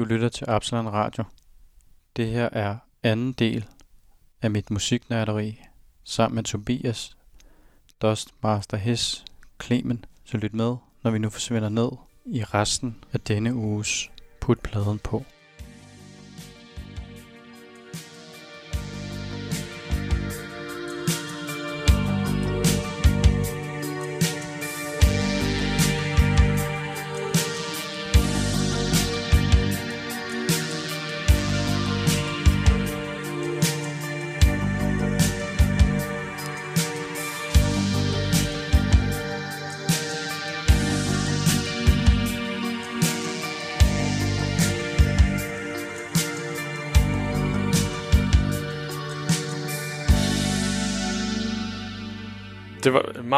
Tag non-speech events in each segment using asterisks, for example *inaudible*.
Du lytter til Absalon Radio. Det her er anden del af mit musiknørderi sammen med Tobias, Dust Master Hess, Clemen. Så lyt med, når vi nu forsvinder ned i resten af denne uges Put pladen på.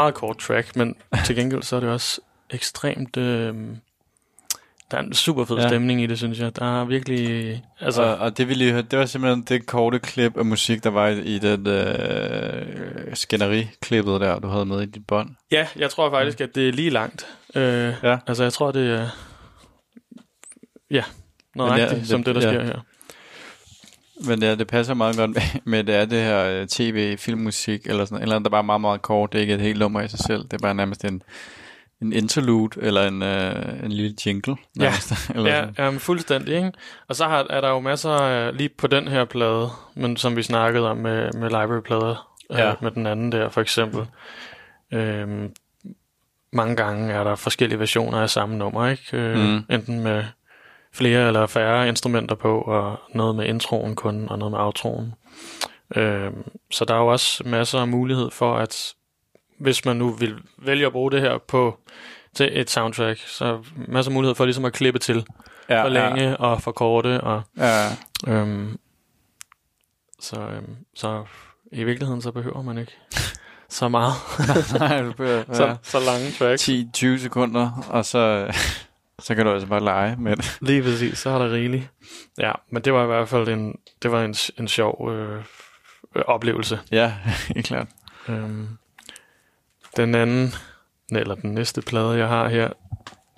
Meget kort track, men til gengæld så er det også ekstremt... Øh, der er en super fed Ja. stemning i det, synes jeg. Der er virkelig... Altså, og, og det vi lige hørte, det var simpelthen det korte klip af musik, der var i, i den øh, skænderi-klippet der, du havde med i dit bånd. ja, jeg tror faktisk, at det er lige langt. Øh, Ja. Altså, jeg tror, det er... Ja, Men ja, det- som det, der ja. sker her. Men ja, det passer meget godt med, *laughs* med det er det her øh, tv-filmmusik, eller sådan eller andet, der bare er meget, meget kort. Det er ikke et helt nummer i sig selv. Det er bare nærmest en, en interlude, eller en, øh, en lille jingle. Ja. Nærmest, *laughs* eller Ja, sådan. ja men fuldstændig, ikke? Og så har, er der jo masser af, lige på den her plade, men som vi snakkede om med, med library-plader, Ja. øh, med den anden der for eksempel. Øhm, mange gange er der forskellige versioner af samme nummer, ikke? Øh, Mm. Enten med flere eller færre instrumenter på, og noget med introen kun, og noget med outroen. Øhm, så der er jo også masser af mulighed for, at hvis man nu vil vælge at bruge det her på til et soundtrack, så er masser af mulighed for ligesom at klippe til ja, forlænge ja. og forkorte. Og, Ja, øhm, så, øhm, så i virkeligheden så behøver man ikke *laughs* så meget. *laughs* Nej, du behøver, så, ja. så lange tracks. 10-20 sekunder, og så, så kan du altså bare lege med det. Lige præcis, så er der rigeligt. Ja, men det var i hvert fald en, det var en, en sjov øh, øh, oplevelse. Ja, *laughs* helt klart. Øhm, den anden, eller den næste plade, jeg har her,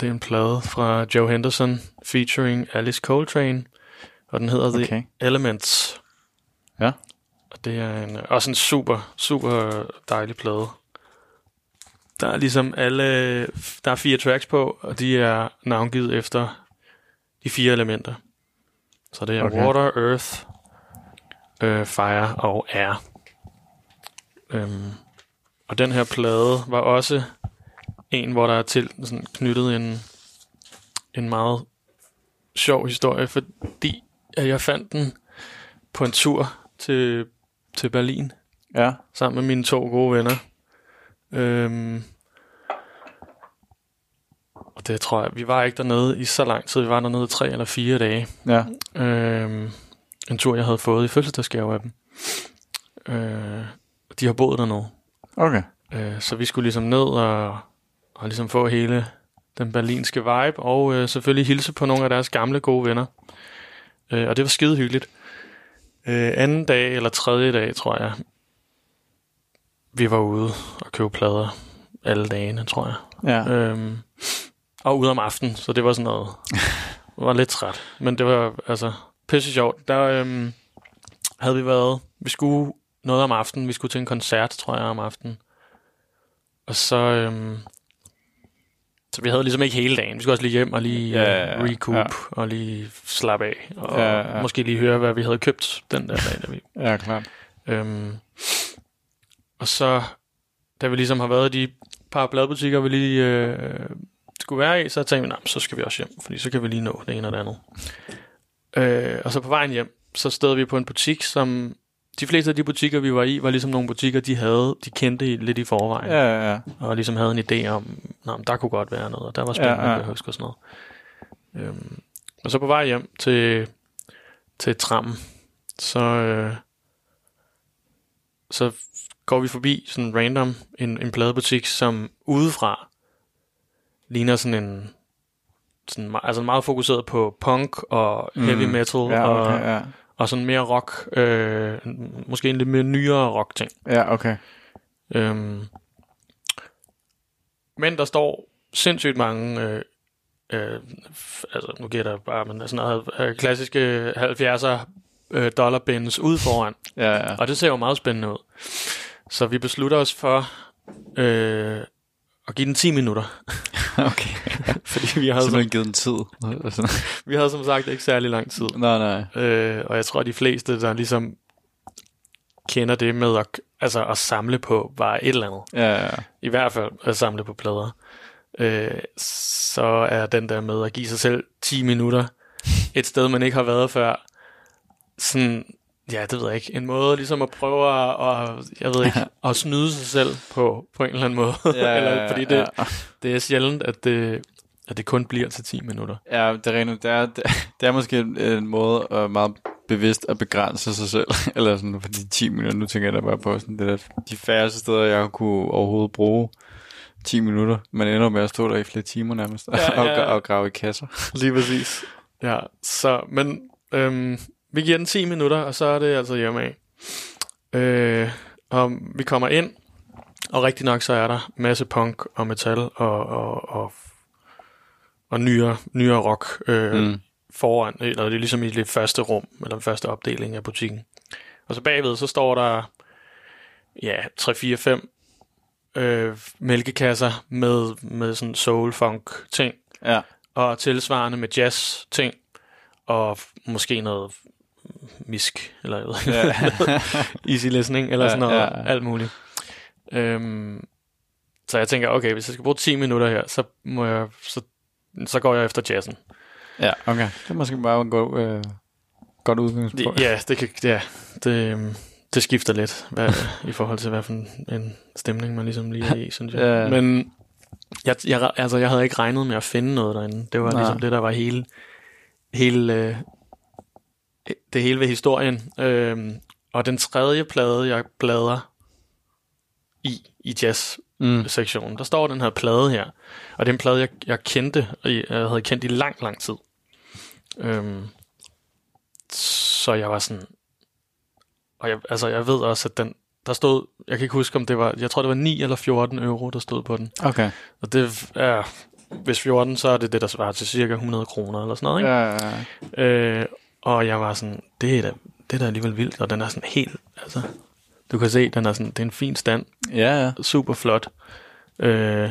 det er en plade fra Joe Henderson featuring Alice Coltrane, og den hedder The Okay. Elements. Ja. Og det er en, også en super, super dejlig plade. Der er ligesom alle, der er fire tracks på, og de er navngivet efter de fire elementer. Så det er Okay. water, earth, øh, fire og air. Øhm, og den her plade var også en, hvor der er til sådan knyttet en, en meget sjov historie, fordi at jeg fandt den på en tur til, til Berlin Ja, sammen med mine to gode venner. Øhm, og det tror jeg, vi var ikke dernede i så lang tid. Vi var dernede i tre eller fire dage. ja. Øhm, en tur, jeg havde fået i fødselsdagsgave af dem. Øh, de har boet dernede. Okay. Øh, så vi skulle ligesom ned og, og ligesom få hele den berlinske vibe, og øh, selvfølgelig hilse på nogle af deres gamle gode venner. Øh, og det var skide hyggeligt. Øh, anden dag eller tredje dag, tror jeg, vi var ude og købe plader alle dagene, tror jeg. Ja. Øhm, og ude om aftenen, så det var sådan noget... Jeg *laughs* var lidt træt, men det var altså pisse sjovt. Der øhm, havde vi været... Vi skulle noget om aftenen. Vi skulle til en koncert, tror jeg, om aftenen. Og så... Øhm, så vi havde ligesom ikke hele dagen. Vi skulle også lige hjem og lige Ja, ja, ja, ja. recoup Ja. og lige slappe af. Og Ja, ja. måske lige høre, hvad vi havde købt den der dag, da vi Ja, klart. Øhm, og så, da vi ligesom har været i de par bladbutikker, vi lige øh, skulle være i, så tænkte vi, "Nå, men så skal vi også hjem, fordi så kan vi lige nå det ene og det andet. Øh, og så på vejen hjem, så stod vi på en butik, som de fleste af de butikker, vi var i, var ligesom nogle butikker, de havde, de kendte lidt i forvejen, Ja, ja, ja. og ligesom havde en idé om, Nå, men der kunne godt være noget, og der var spændende, ja. ja. jeg husker sådan noget. Øhm, og så på vej hjem til, til trammen, så, øh, så går vi forbi sådan random en, en pladebutik, som udefra ligner sådan en sådan, altså meget fokuseret på punk og heavy Mm. metal Ja, og, okay, ja. og sådan mere rock, øh, måske en lidt mere nyere rock ting. Ja, okay. Øhm, men der står sindssygt mange øh, øh, altså nu gætter jeg bare, men sådan noget øh, klassiske 70'er øh, dollar bins ud foran. Ja, ja. Og det ser jo meget spændende ud. Så vi beslutter os for øh, at give den 10 minutter. *laughs* Okay. *laughs* Fordi vi havde, som, Simpelthen givet den tid. *laughs* Vi havde som sagt ikke særlig lang tid. nej, nej. Øh, og jeg tror, at de fleste, der ligesom kender det med at, altså at samle på bare et eller andet. Ja, ja. I hvert fald at samle på plader. Øh, så er den der med at give sig selv 10 minutter et sted, man ikke har været før. Sådan, ja, det ved jeg ikke. En måde ligesom at prøve at, at jeg ved ikke, *laughs* at snyde sig selv på, på en eller anden måde. Ja, *laughs* eller, fordi det, ja. det er sjældent, at det, at det kun bliver til 10 minutter. Ja, det er, rent, det er, det, er måske en, en måde at meget bevidst at begrænse sig selv. *laughs* Eller sådan for de 10 minutter. Nu tænker jeg da bare på sådan, det er de færreste steder, jeg kunne overhovedet bruge 10 minutter. Man ender med at stå der i flere timer nærmest. Ja, og, ja. og grave i kasser. Lige præcis. Ja, så, men øhm, vi giver den 10 minutter, og så er det altså hjemme af. Øh, og vi kommer ind, og rigtig nok så er der masse punk og metal og, og, og, og nyere, nyere rock øh, mm. foran, eller det er ligesom i det første rum, eller den første opdeling af butikken. Og så bagved, så står der ja, 3-4-5 øh, mælkekasser med, med sådan soul-funk ting Ja. og tilsvarende med jazz ting, og måske noget misk, eller jeg ved ikke, ja. easy listening, eller Ja, sådan noget, ja, ja. alt muligt. Øhm, så jeg tænker, okay, hvis jeg skal bruge 10 minutter her, så, må jeg, så, så går jeg efter jazzen. ja, okay. Det er måske bare et godt, øh, godt udgangspunkt. Det, ja, det, kan, ja det, øhm, det skifter lidt hvad, i forhold til, hvad for en, en stemning man ligesom lige er i, synes jeg. Ja. Men jeg, jeg, altså, jeg havde ikke regnet med at finde noget derinde. Det var Nej. ligesom det, der var hele, hele øh, det hele ved historien. Øhm, og den tredje plade, jeg bladrer i, i jazz-sektionen, Mm. der står den her plade her. Og det er en plade, jeg, jeg kendte, og jeg havde kendt i lang, lang tid. Øhm, så jeg var sådan... Og jeg, altså, jeg ved også, at den... Der stod... Jeg kan ikke huske, om det var... Jeg tror, det var 9 eller 14 euro, der stod på den. Okay. Og det er... Hvis 14, så er det det, der svarer til cirka 100 kroner eller sådan noget, ikke? Ja, ja, ja. Øh, og jeg var sådan, det er da, det er da alligevel vildt, og den er sådan helt, altså, du kan se, den er sådan, det er en fin stand, Ja, ja. super flot. Øh,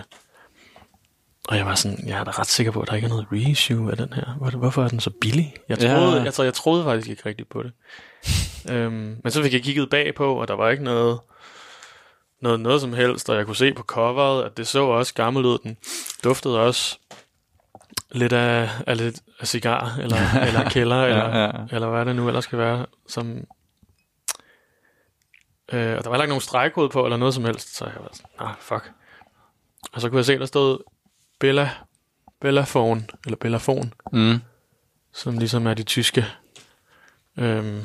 og jeg var sådan, jeg er da ret sikker på, at der ikke er noget reissue af den her. Hvor- Hvorfor er den så billig? Jeg Ja. troede, jeg, tror, jeg troede faktisk ikke rigtigt på det. øhm, men så fik jeg kigget bagpå, og der var ikke noget, noget, noget som helst, og jeg kunne se på coveret, at det så også gammelt ud. Den duftede også lidt af, af, lidt af cigar, eller, *laughs* eller kælder, eller, ja, ja. eller hvad det nu ellers skal være, som... Øh, og der var ikke nogen stregkode på, eller noget som helst, så jeg var sådan, ah, fuck. Og så kunne jeg se, der stod Bella, Bellafon, eller Bellafon, Mm. som ligesom er de tyske, øhm,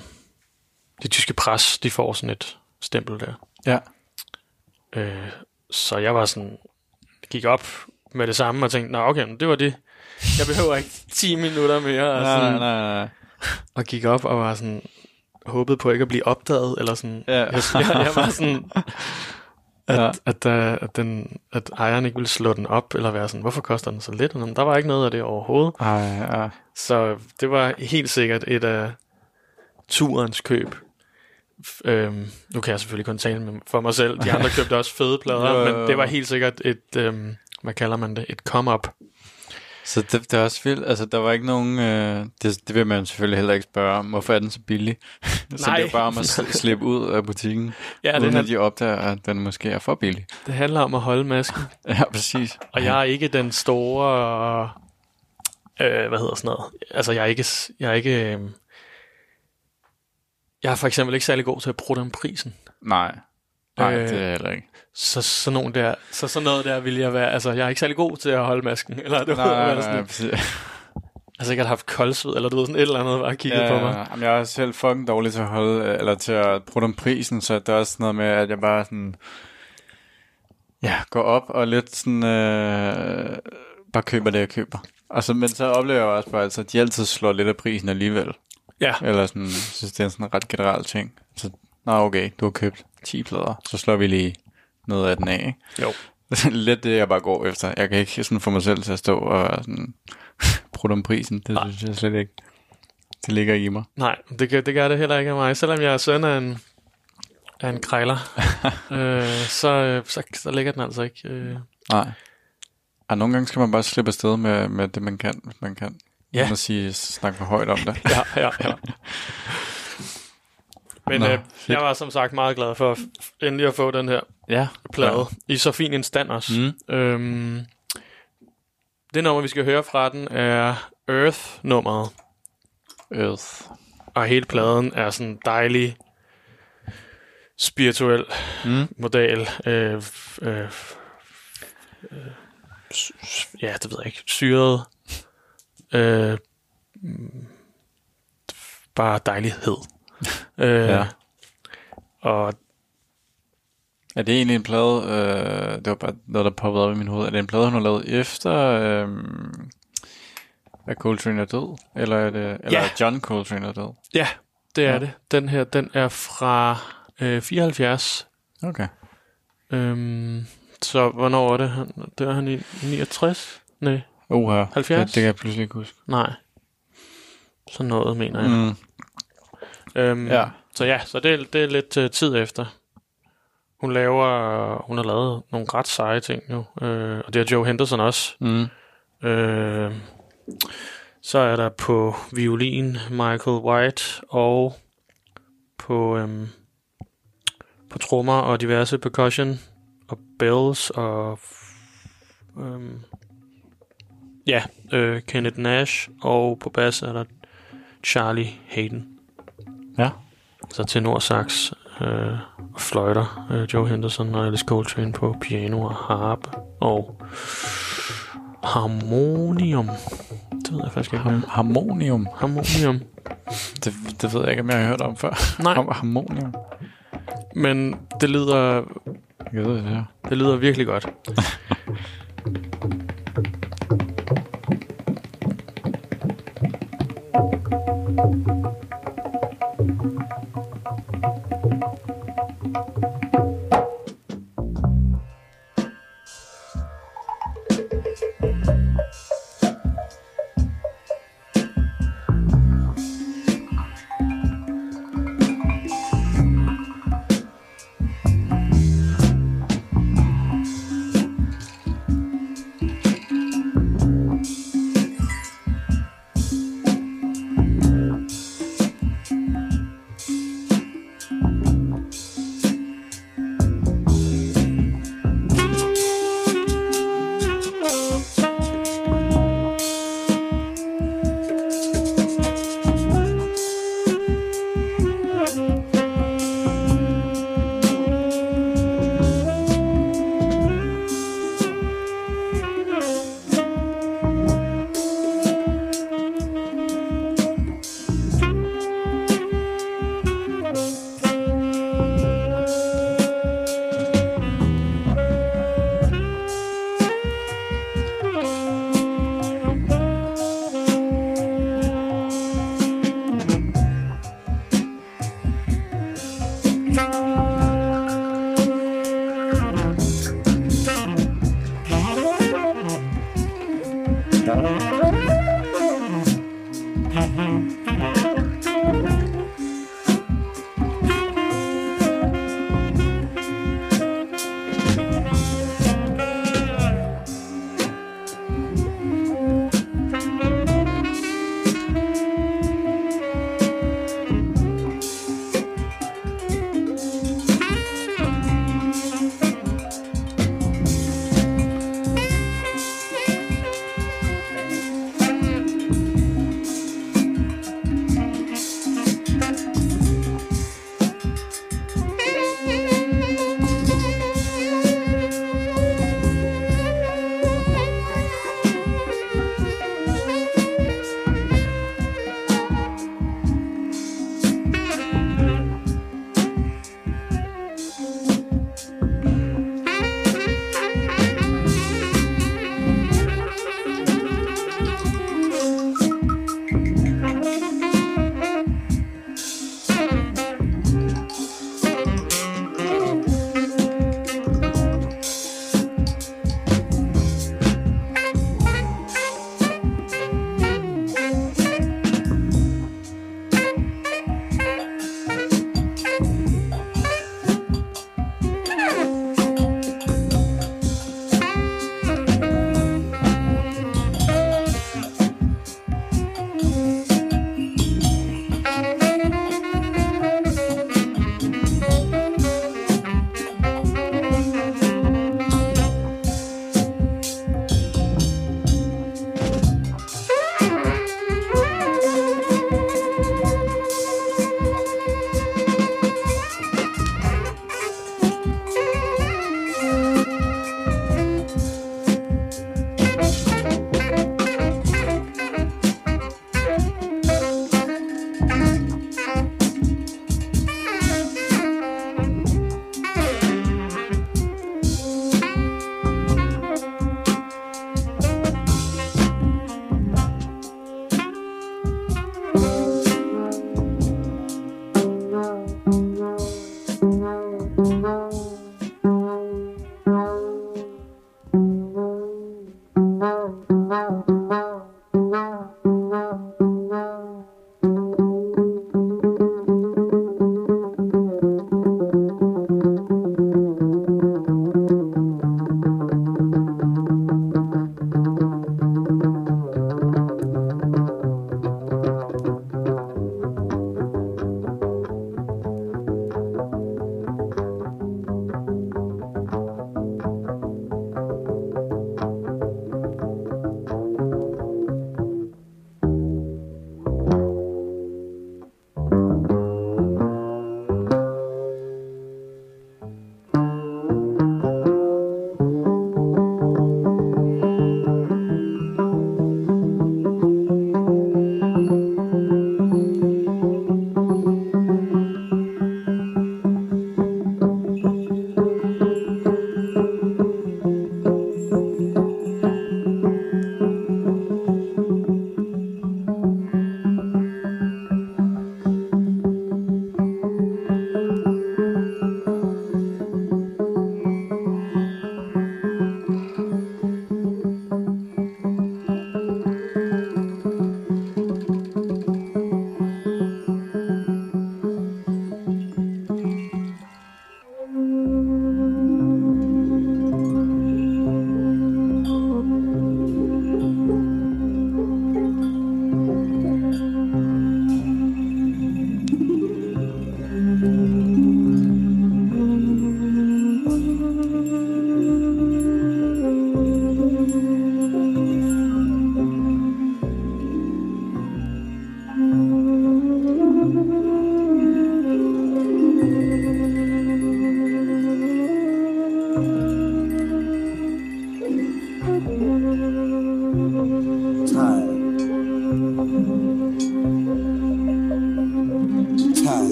de tyske pres, de får sådan et stempel der. Ja. Øh, så jeg var sådan, gik op med det samme og tænkte, nå okay, men det var det. Jeg behøver ikke 10 minutter mere. Og, Nej, sådan, nej, nej, nej. og gik op og var sådan, håbede på ikke at blive opdaget, eller sådan. Ja. Jeg, jeg, jeg var sådan, at, Ja. at, at, at, den, at ejeren ikke ville slå den op, eller være sådan, hvorfor koster den så lidt? Men der var ikke noget af det overhovedet. Ej, ja. Så det var helt sikkert et af turens køb. Øhm, nu kan jeg selvfølgelig kun tale med, for mig selv. De andre købte også fede plader, *laughs* Jo, jo, men jo. det var helt sikkert et, øhm, hvad kalder man det, et come-up. Så det, det er også vildt. Altså, der var ikke nogen... Øh, det, det vil man selvfølgelig heller ikke spørge om. Hvorfor er den så billig? *laughs* så Nej. det er bare om at sl- slippe ud af butikken, Ja, *laughs* ja, det, uden at de opdager, at den måske er for billig. det handler om at holde masken. *laughs* Ja, præcis. Og jeg er ikke den store... Øh, hvad hedder sådan noget? Altså, jeg er ikke... Jeg er ikke øh, jeg er for eksempel ikke særlig god til at bruge den prisen. Nej. Nej, Øh, det er heller ikke. Så sådan, nogle der, så sådan noget der vil jeg være... Altså, jeg er ikke særlig god til at holde masken. *laughs* Eller du Nej, nej, nej, sådan, præcis. Altså, jeg har haft koldsved, eller du ved, sådan et eller andet, bare kigget Ja, på mig. Jamen, jeg er selv fucking dårlig til at holde, øh, eller til at bruge den prisen, så det er også noget med, at jeg bare sådan, ja, går op og lidt sådan, øh, bare køber det, jeg køber. Altså, men så oplever jeg også bare, altså, at de altid slår lidt af prisen alligevel. Ja, Eller sådan, synes, det er sådan en ret generel ting. Så, nå okay, du har købt 10 plader, så slår vi lige noget af den af, ikke? jo. *laughs* Lidt det, jeg bare går efter. Jeg kan ikke sådan få mig selv til at stå og sådan *laughs* bruge om prisen. Det Nej. synes jeg slet ikke. Det ligger ikke i mig. Nej, det, gør- det gør det heller ikke af mig. Selvom jeg er søn af en, af en krejler, *laughs* øh, så, så, så ligger den altså ikke. Øh. Nej. Ej, nogle gange skal man bare slippe afsted med, med det, man kan, hvis man kan. Ja. Uden at sige, snakke for højt om det. Ja, ja, ja. Men Nå, øh, jeg var som sagt meget glad for endelig at få den her Ja. plade i så fin en stand også. Mm. Øhm, det nummer, vi skal høre fra den, er Earth-nummeret. Earth. Og hele pladen er sådan dejlig, spirituel Mm. model. Øh, øh, øh, ja, det ved jeg ikke. Syret. Øh, mm, bare dejlighed. Øh, Ja. Og Er det egentlig en plade, øh, det var bare noget, der poppede op i min hoved. Er det en plade, hun har lavet efter, øh, at Coltrane er død? Eller er det, eller Ja. John Coltrane er død? ja, det er Ja. det. Den her, den er fra øh, 74. Okay. Øhm, så hvornår er det? Han, det er han i 69? Nej, Uha. 70? Det, det kan jeg pludselig ikke huske. nej. Så noget, mener jeg. Mm. Øhm, Ja. Så ja, så det, er- det er lidt uh, tid efter. Hun laver, hun har lavet nogle ret seje ting jo, øh, og det har Joe Henderson også. Mm. Øh, så er der på violin Michael White og på øhm, på trommer og diverse percussion og bells og øhm, ja, øh, Kenneth Nash og på bas er der Charlie Hayden. Ja. Så tenor sax øh, fløjter øh, Joe Henderson og Alice Coltrane på piano og harp og harmonium. Det ved jeg faktisk ikke. Ham- harmonium. harmonium. Det, det ved jeg ikke, om jeg har hørt om før. Nej, Ham- harmonium. men det lyder, Jeg ved det her. det lyder virkelig godt. *laughs*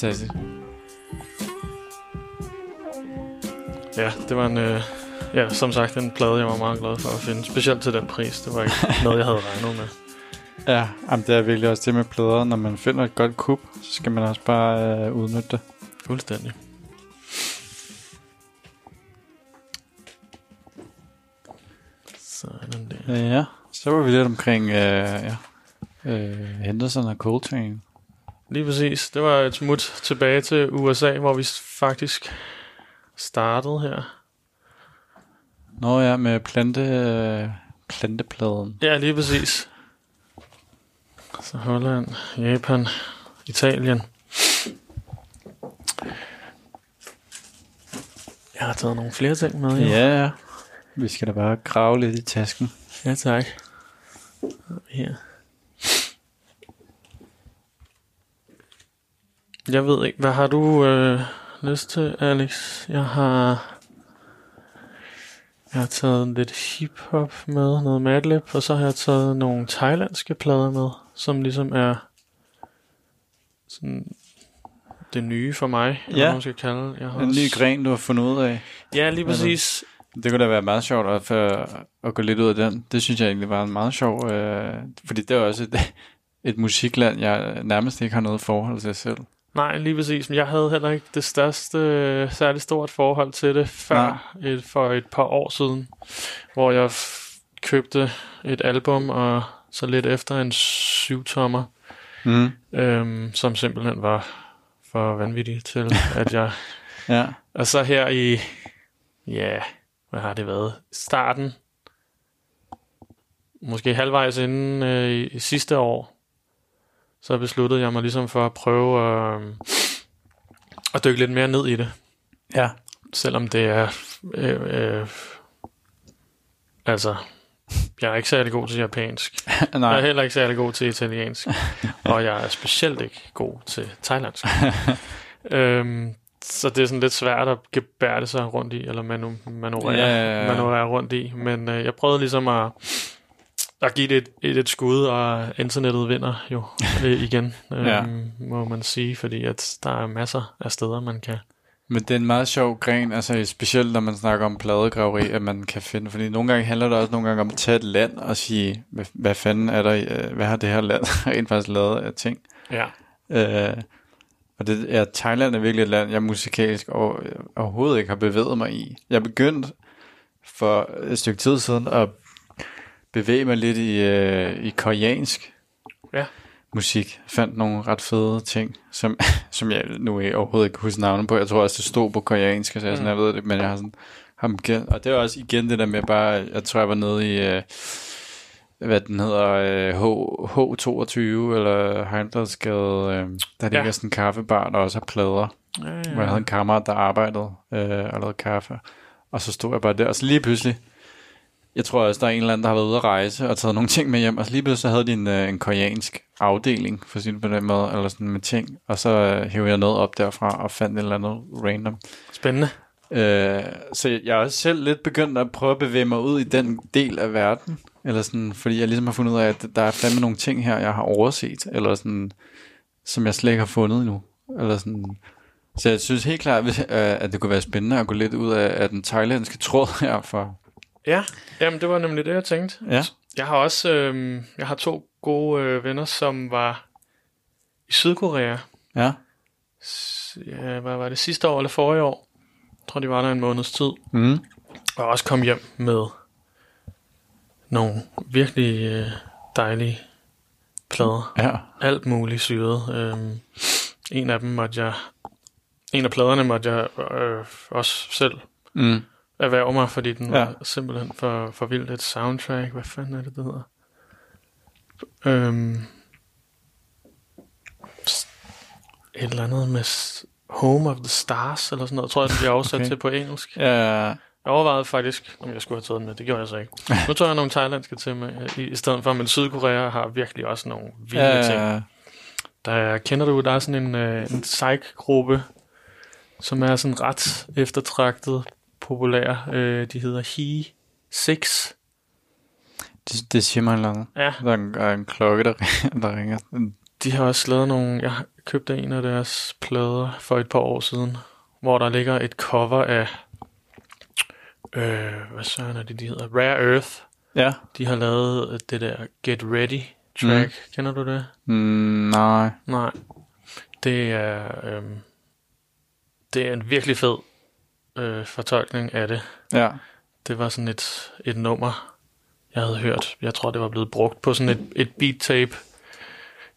Fantastisk. Ja, det var en, øh, ja, som sagt en plade, jeg var meget glad for at finde. Specielt til den pris. Det var ikke *laughs* noget, jeg havde regnet med. Ja, jamen, det er virkelig også det med plader. Når man finder et godt kub, så skal man også bare øh, udnytte det. Fuldstændig. Sådan der. Ja, så var vi lidt omkring øh, ja, øh, Henderson og Coltrane. Lige præcis. Det var et smut tilbage til USA, hvor vi faktisk startede her. Nå ja, med plante, plantepladen. Ja, lige præcis. Så Holland, Japan, Italien. Jeg har taget nogle flere ting med. jo. Ja, ja. Vi skal da bare grave lidt i tasken. Ja, tak. Her. Jeg ved ikke, hvad har du øh, lyst til, Alex? Jeg har... Jeg har taget lidt hip-hop med, noget Madlib, og så har jeg taget nogle thailandske plader med, som ligesom er sådan det nye for mig, eller Ja. hvad man skal kalde. Jeg har En også- ny gren, du har fundet ud af. Ja, lige præcis. Det kunne da være meget sjovt at, for, at gå lidt ud af den. Det synes jeg egentlig var en meget sjov, øh, fordi det er også et, *laughs* et musikland, jeg nærmest ikke har noget forhold til selv. Nej, lige præcis. Men jeg havde heller ikke det største, øh, særligt stort forhold til det før et, for et par år siden, hvor jeg købte et album, og så lidt efter en syvtommer, Mm. øhm, som simpelthen var for vanvittig til, at jeg... *laughs* Ja. Og så her i... Ja, hvad har det været? Starten. Måske halvvejs inden øh, i sidste år. Så besluttede jeg mig ligesom for at prøve øh, at dykke lidt mere ned i det. Ja. Selvom det er... Øh, øh, altså, jeg er ikke særlig god til japansk. *laughs* Jeg er Nej. heller ikke særlig god til italiensk. *laughs* og jeg er specielt ikke god til thailandsk. *laughs* øhm, så det er sådan lidt svært at gebærde sig rundt i, eller manu- manøvrere, Ja, ja, ja. manøvrere rundt i. Men øh, jeg prøvede ligesom at, at give det et, et, et skud, og internettet vinder jo *laughs* øh, igen, øhm, Ja. må man sige, fordi at der er masser af steder, man kan. Men det er en meget sjov gren, altså specielt når man snakker om pladegraveri, at man kan finde, fordi nogle gange handler det også nogle gange om at tage et land og sige, hvad, hvad fanden er der, øh, hvad har det her land *laughs* rent faktisk lavet af ting. Ja. Øh, og det, ja, Thailand er virkelig et land, jeg musikalsk og, overhovedet ikke har bevæget mig i. Jeg begyndte for et stykke tid siden at bevæge mig lidt i, øh, i koreansk Ja. musik. Fandt nogle ret fede ting, som, *laughs* som jeg nu overhovedet ikke kan huske navnet på. Jeg tror også, det stod på koreansk, så jeg, sådan, jeg ved det, men jeg har sådan ham igen. Og det var også igen det der med bare, jeg tror, jeg var nede i... Øh, hvad den hedder, øh, H, H22 eller Heimdalsgade, øh, der ligger Ja. sådan en kaffebar, der også har plader, Ja, hvor jeg havde en kammerat, der arbejdede øh, og lavede kaffe. Og så stod jeg bare der, og så lige pludselig, jeg tror også, der er en eller anden, der har været ude at rejse og taget nogle ting med hjem, og så lige pludselig så havde de en, øh, en koreansk afdeling, for at sige det på den måde, eller sådan med ting, og så øh, hævde jeg noget op derfra og fandt et eller andet random. Spændende. Øh, så jeg er også selv lidt begyndt at prøve at bevæge mig ud i den del af verden. Eller sådan, fordi jeg ligesom har fundet ud af, at der er fandme nogle ting her, jeg har overset. Eller sådan, som jeg slet ikke har fundet endnu. Eller sådan. Så jeg synes helt klart, *laughs* at det kunne være spændende at gå lidt ud af, af den thailandske tråd her. For, Ja, jamen det var nemlig det, jeg tænkte. ja. Jeg har også øh, jeg har to gode øh, venner, som var i Sydkorea. Ja. S- Ja, hvad var det? Sidste år eller forrige år? Jeg tror, de var der en måneds tid. Mm. Og også kom hjem med nogle virkelig øh, dejlige plader. Ja. Alt muligt syret. Øhm, en af dem måtte jeg... En af pladerne måtte jeg øh, også selv Mm. Erhverve mig, fordi den Ja. var simpelthen for, for vildt et soundtrack. Hvad fanden er det, det hedder? Øhm, et eller andet med Home of the Stars, eller sådan noget, tror jeg, det bliver oversat Okay. til på engelsk. Ja. Jeg overvejede faktisk, om jeg skulle have taget med. Det gjorde jeg så ikke. *laughs* Nu tager jeg nogle thailandske til med, i, i stedet for, men Sydkorea har virkelig også nogle vilde ja. ting. Der er, kender du, der er sådan en, øh, en psych-gruppe, som er sådan ret eftertragtet populær. Øh, de hedder He 6. Det, det siger mig en. Ja, Der er en, er en klokke, der, der ringer. de har også lavet nogle... Jeg købte en af deres plader for et par år siden, hvor der ligger et cover af... Øh, hvad søren er det, de hedder? Rare Earth. Ja. De har lavet det der Get Ready track. Mm. Kender du det? Mm, nej. Nej. Det er, øhm, det er en virkelig fed øh, fortolkning af det. Ja. Det var sådan et, et nummer, jeg havde hørt. Jeg tror, det var blevet brugt på sådan et, et beat tape.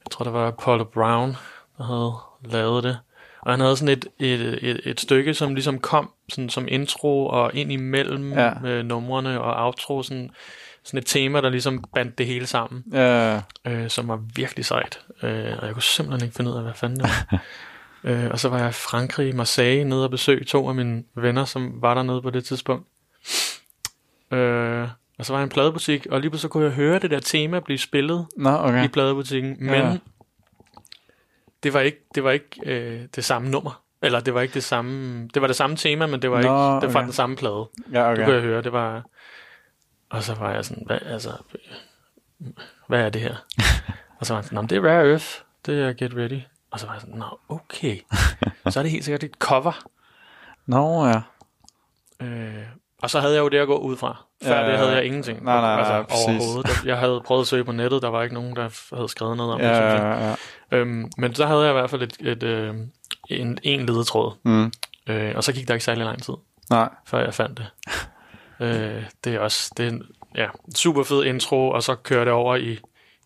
Jeg tror, det var Paul Brown, der havde lavet det. Og han havde sådan et, et, et, et stykke, som ligesom kom sådan som intro og ind imellem Ja. øh, numrene og outro. Sådan, sådan et tema, der ligesom bandt det hele sammen Ja. øh, som var virkelig sejt. Øh, og jeg kunne simpelthen ikke finde ud af, hvad fanden det var. *laughs* øh, og så var jeg i Frankrig, i Marseille, nede og besøge to af mine venner, som var dernede på det tidspunkt. Øh, og så var jeg i en pladebutik, og lige pludselig kunne jeg høre det der tema blive spillet Nå, okay. i pladebutikken, men Ja. det var ikke, det var ikke øh, det samme nummer. Eller det var ikke det samme, det var det samme tema, men det var Nå, ikke, det var okay. den samme plade. Ja, Okay. Du kunne jeg høre, det var... Og så var jeg sådan, hvad, altså, hvad er det her? *laughs* og så var han sådan, "Nå, men det er Rare Earth, det er Get Ready. Og så var jeg sådan, nå, okay. så er det helt sikkert et cover. Nå, ja. Øh, og så havde jeg jo det at gå ud fra. Før Ja, det havde jeg ingenting. nej, nej, altså, nej, præcis. overhovedet. Jeg havde prøvet at søge på nettet, der var ikke nogen, der havde skrevet noget om det. Ja, ja, ja. Øhm, men så havde jeg i hvert fald et, et, øh, en, en ledetråd. Mm. Øh, og så gik der ikke særlig lang tid. Nej. før jeg fandt det. *laughs* øh, det er også det er en ja, super fed intro, og så kører det over i,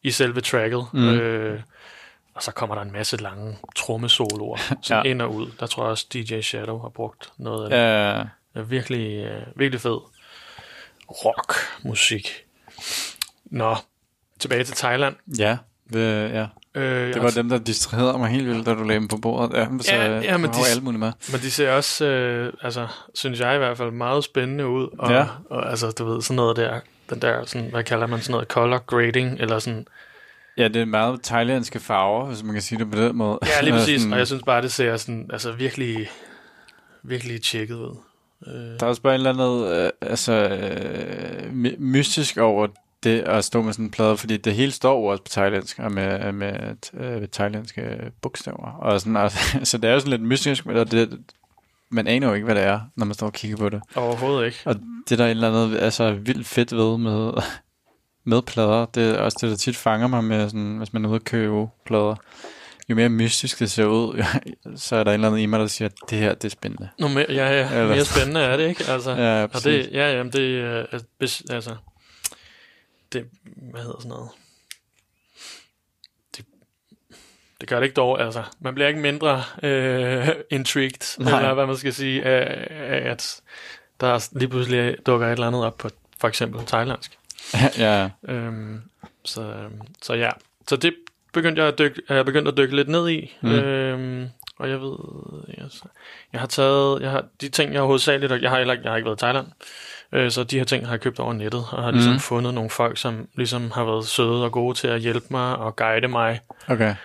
i selve tracket. Mm. Øh, og så kommer der en masse lange trommesoloer, *laughs* som Ja. ja. ind og ud. Der tror jeg også, DJ Shadow har brugt noget af det. Ja, Det er virkelig, øh, virkelig fed rockmusik. Nå, tilbage til Thailand. ja, det, ja. Øh, det var dem, der distraherede mig helt vildt, da du lagde dem på bordet. Ja, så Ja, ja, ja, men de- alle mulige med. Men de ser også, øh, altså, synes jeg i hvert fald, meget spændende ud. Og, Ja. og altså, du ved, sådan noget der, den der, sådan, hvad kalder man sådan noget, color grading, eller sådan. Ja, det er meget thailandske farver, hvis man kan sige det på den måde. Ja, lige *laughs* præcis. Sådan- Og jeg synes bare, det ser sådan, altså virkelig, virkelig tjekket ud. Øh, Der er også bare et eller andet øh, altså, øh, my- mystisk over det at stå med sådan en plade, fordi det hele står også på thailandsk, og med, med øh, thailandske bogstaver. Og sådan, *laughs* altså, så det er jo sådan lidt mystisk, og det, man aner jo ikke, hvad det er, når man står og kigger på det. overhovedet ikke. Og det er der et eller andet altså, vildt fedt ved med, med plader. Det er også det, der tit fanger mig med, sådan, hvis man er ude at købe plader. Jo mere mystisk det ser ud, *laughs* så er der et eller andet i mig, der siger, at det her, det er spændende. Nå, mere, ja, ja, Eller- mere spændende er det, ikke? Altså, *laughs* Ja, og det, ja, jamen, det, øh, er bes- altså, det, hvad hedder sådan noget? Det, det gør det ikke dog, altså. Man bliver ikke mindre øh, intrigued, Nej. eller hvad man skal sige, af, af at der lige pludselig dukker et eller andet op på for eksempel thailandsk. *laughs* ja, Øhm, så, øhm, så ja, så det begyndte jeg at dykke, jeg begyndt at dykke lidt ned i. Mm. Øhm, og jeg ved, jeg, jeg har taget, jeg har, de ting, jeg har hovedsageligt, jeg har, heller, jeg har ikke været i Thailand, øh, så de her ting har jeg købt over nettet, og har ligesom Mm. mm. fundet nogle folk, som ligesom har været søde og gode til at hjælpe mig og guide mig, okay.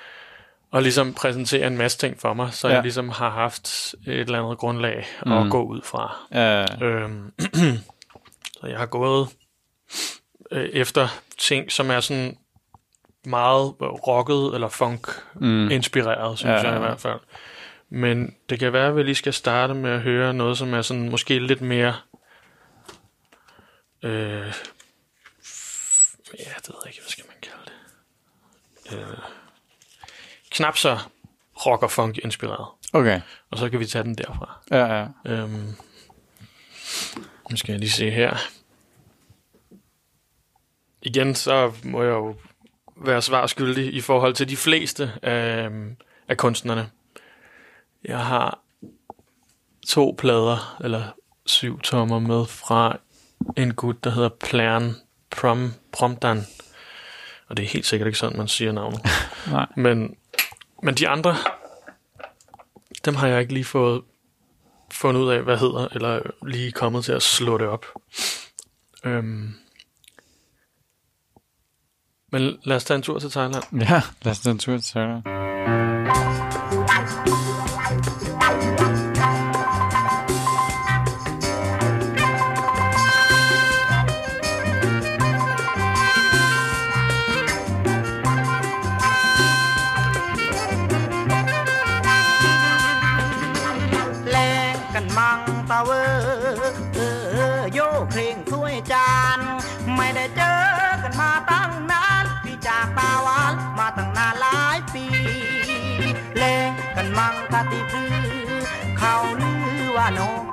og ligesom præsentere en masse ting for mig, så Ja. jeg ligesom har haft et eller andet grundlag Mm. at gå ud fra. Ja, Øhm, *clears throat* så jeg har gået øh, efter ting, som er sådan meget rocket eller funk-inspireret, mm. synes Ja, jeg i hvert fald. Men det kan være, at vi lige skal starte med at høre noget, som er sådan måske lidt mere... Øh, ja, det ved jeg ikke, hvad skal man kalde det. Øh, knap så rock og funk inspireret. okay. Og så kan vi tage den derfra. Ja, ja. Øhm, nu skal jeg lige se her. Igen, så må jeg jo være svarskyldig i forhold til de fleste af, af kunstnerne. Jeg har to plader, eller syv tommer med fra en gut, der hedder Plan Prom, Promdan. Og det er helt sikkert ikke sådan, man siger navnet. *laughs* Nej. Men, men de andre, dem har jeg ikke lige fået fundet ud af, hvad hedder, eller lige kommet til at slå det op. Øhm. Men lad os tage en tur til Thailand. Ja, lad os tage en tur til Thailand.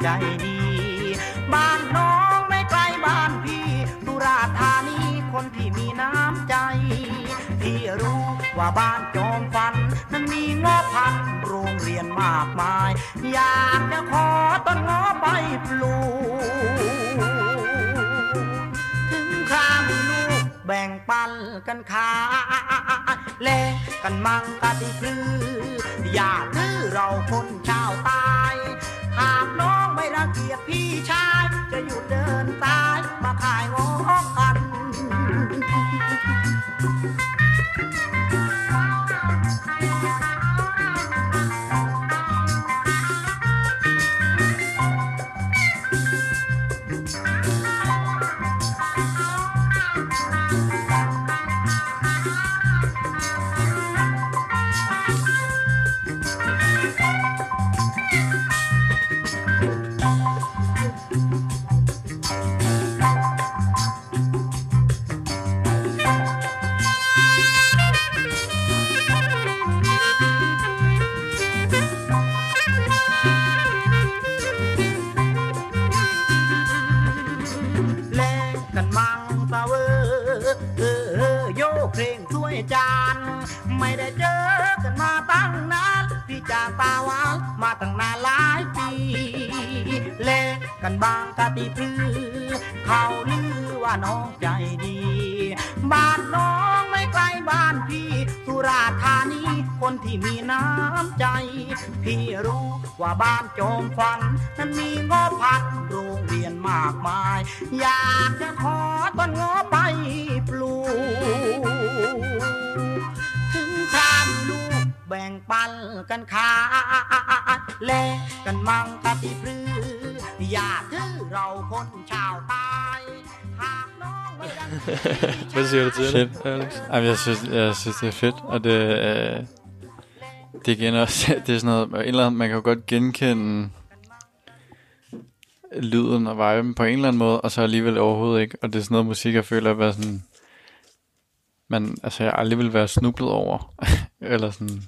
ใจดี บ้านน้องไม่ไกลบ้านพี่สุราธานีคนที่มีน้ำใจ พี่รู้ว่าบ้านจอมฟัน นั้นมีงอพันโรงเรียนมากมาย อยากจะขอต้นงอไปปลูกถึงครามีลูกแบ่งปันกันขายแลกกันมังกะติพลืออย่าดื้อเราคนชาวใตายหากน้อง ไม่รังเกียจพี่ชาย จะหยุดเดินตายมาขายง พี่รู้ว่าบ้านโจมฟัน นั้นมีงอพัดโรงเรียนมากมาย อยากจะขอต้นงอไปปลูกถึงทานลูกแบ่งปันกันขายแลกกันมังกะติพรืออย่าถือเราคนชาวใตายหากน้องไม่ดัน Hvad siger du til det, Fedt. Alex? Jamen, jeg synes, jeg synes, det er igen også, *laughs* det er sådan noget, eller man kan jo godt genkende lyden og viben på en eller anden måde, og så alligevel overhovedet ikke, og det er sådan noget musik, jeg føler, at være sådan, man, altså jeg aldrig vil være snublet over, *laughs* eller sådan,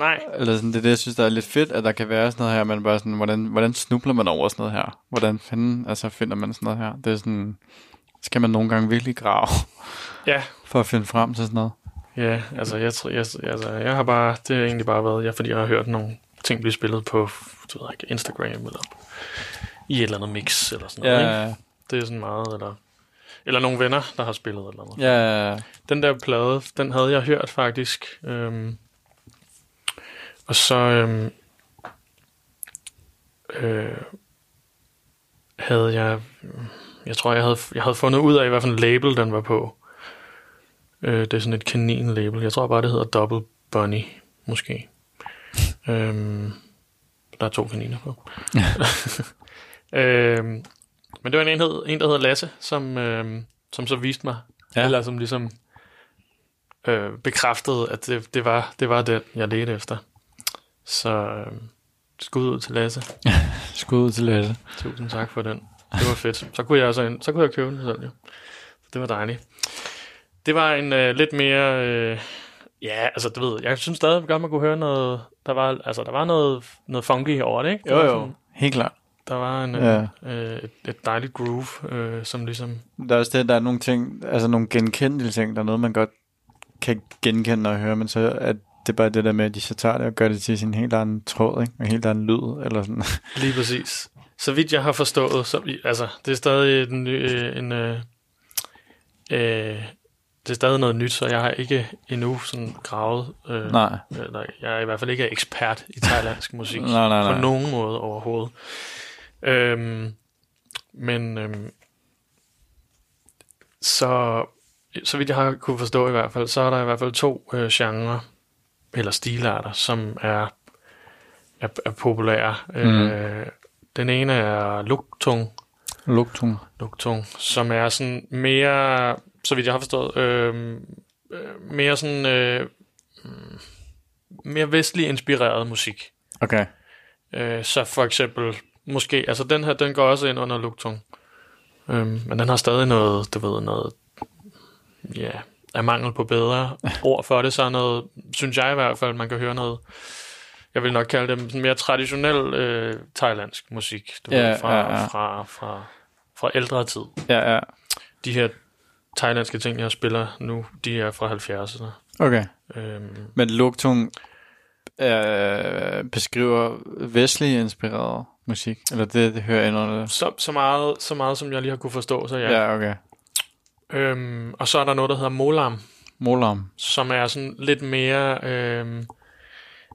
Nej, eller sådan, det er det, jeg synes, der er lidt fedt, at der kan være sådan noget her, man bare sådan, hvordan, hvordan snubler man over sådan noget her? Hvordan fanden, altså finder man sådan noget her? Det er sådan, skal man nogle gange virkelig grave ja. *laughs* for at finde frem til sådan noget? Ja, altså jeg, tror- jeg, altså jeg har bare, det har egentlig bare været, ja, fordi jeg har hørt nogle ting blive spillet på, du ved ikke, Instagram eller i et eller andet mix eller sådan noget. Ikke? Det er sådan meget, eller, eller nogle venner, der har spillet eller noget. ja, ja, Den der plade, den havde jeg hørt faktisk. Øhm, og så øhm, øh, havde jeg, jeg tror, jeg havde, jeg havde fundet ud af, hvad for en label den var på. Øh, det er sådan et kanin-label. Jeg tror bare, det hedder Double Bunny, måske. øhm, der er to kaniner på. *laughs* øhm, men det var en, enhed, en der hedder Lasse, som, øhm, som så viste mig, Ja. eller som ligesom øh, bekræftede, at det, det, var, det var det, jeg ledte efter. Så øh, skud ud til Lasse. *laughs* Skud ud til Lasse. Tusind tak for den. Det var fedt. Så kunne jeg, ind, så kunne jeg købe den selv, jo. Det var dejligt. Det var en øh, lidt mere... Øh, ja, altså, du ved, jeg synes stadig godt, man kunne høre noget... Der var, altså, der var noget, noget funky over det, ikke? Der Jo, jo. Sådan, Helt klart. der var en, Ja. øh, et, et dejligt groove, øh, som ligesom... Der er også det, der er nogle ting, altså nogle genkendelige ting, der er noget, man godt kan genkende og høre, men så er det bare det der med, at de så tager det og gør det til sin helt anden tråd, ikke? Og helt anden lyd, eller sådan. *laughs* Lige præcis. Så vidt jeg har forstået, så, altså, det er stadig en, øh, en øh, øh, det er stadig noget nyt, så jeg har ikke endnu sådan gravet. Øh, Nej. Eller, jeg er i hvert fald ikke ekspert i thailandsk musik. Nej, *laughs* nej, nej. På nogen måde overhovedet. Øhm, men øhm, så, så vidt jeg har kunne forstå i hvert fald, så er der i hvert fald to øh, genrer, eller stilarter, som er, er, er populære. Mm. Øh, den ene er luktung, Lugtung. luktung, som er sådan mere, så vidt jeg har forstået, øh, øh, mere sådan øh, mm, mere vestlig inspireret musik. Okay. Øh, så for eksempel, måske, altså den her, den går også ind under luktung. Øhm, men den har stadig noget, du ved, noget, ja, af mangel på bedre ord for det, så er noget, synes jeg i hvert fald, man kan høre noget, jeg vil nok kalde sådan mere traditionel øh, thailandsk musik, du Ja, ved, fra, ja, ja. Fra, fra, fra ældre tid. Ja, ja. De her thailandske ting, jeg spiller nu, de er fra 70'erne. Okay. Øhm, Men Lugtung øh, beskriver vestlig inspireret musik, eller det, det hører ind under det? så, så, meget, så meget, som jeg lige har kunne forstå, så ja. Ja, okay. Øhm, og så er der noget, der hedder Molam, Molam. som er sådan lidt mere... Øhm,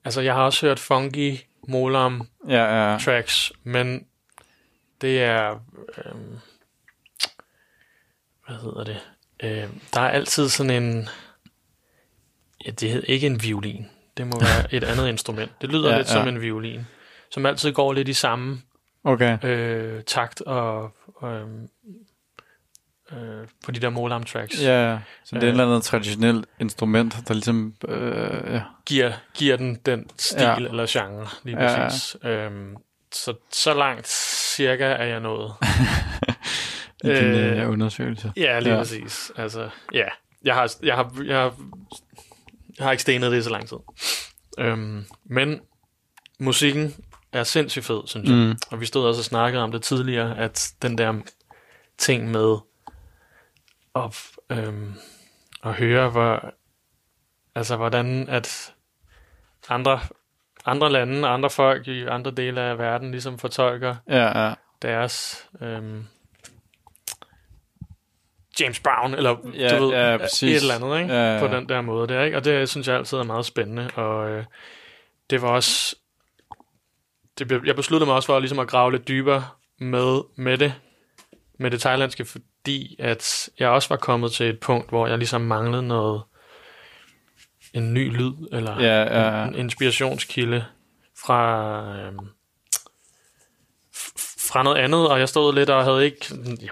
altså, jeg har også hørt funky Molam Ja, ja. tracks, men det er... Øhm, hvad hedder det? Øhm, der er altid sådan en... Ja, det hedder ikke en violin. Det må være et andet instrument. Det lyder *laughs* Ja, lidt ja. som en violin, som altid går lidt i samme Okay. øh, takt og... øhm, øh, på de der Molam tracks. Ja, ja. Så det er et Øh. eller andet traditionelt instrument, der ligesom... Øh, ja. giver, giver den den stil Ja. ja. eller genre, lige Ja, ja. præcis. Øhm, så, så langt cirka er jeg nået. *laughs* I din Øh, øh, undersøgelse. Ja, lige Ja. ja. præcis. Altså, ja. Jeg har, jeg, har, jeg, har, jeg har ikke stenet det i så lang tid. Øhm, men musikken er sindssygt fed, synes jeg. Mm. Og vi stod også og snakkede om det tidligere, at den der ting med at, øhm, at høre, hvor, altså hvordan at andre andre lande, andre folk i andre dele af verden ligesom fortolker Ja, ja. deres øhm, James Brown, eller Ja, du ved, ja, et eller andet, ikke? Ja, ja. på den der måde der, ikke? Og det synes jeg altid er meget spændende, og øh, det var også, det, jeg besluttede mig også for ligesom at grave lidt dybere med, med det, med det thailandske, fordi at jeg også var kommet til et punkt, hvor jeg ligesom manglede noget, en ny lyd, eller Ja, ja, ja. en inspirationskilde fra, øhm, fra noget andet, og jeg stod lidt og havde ikke,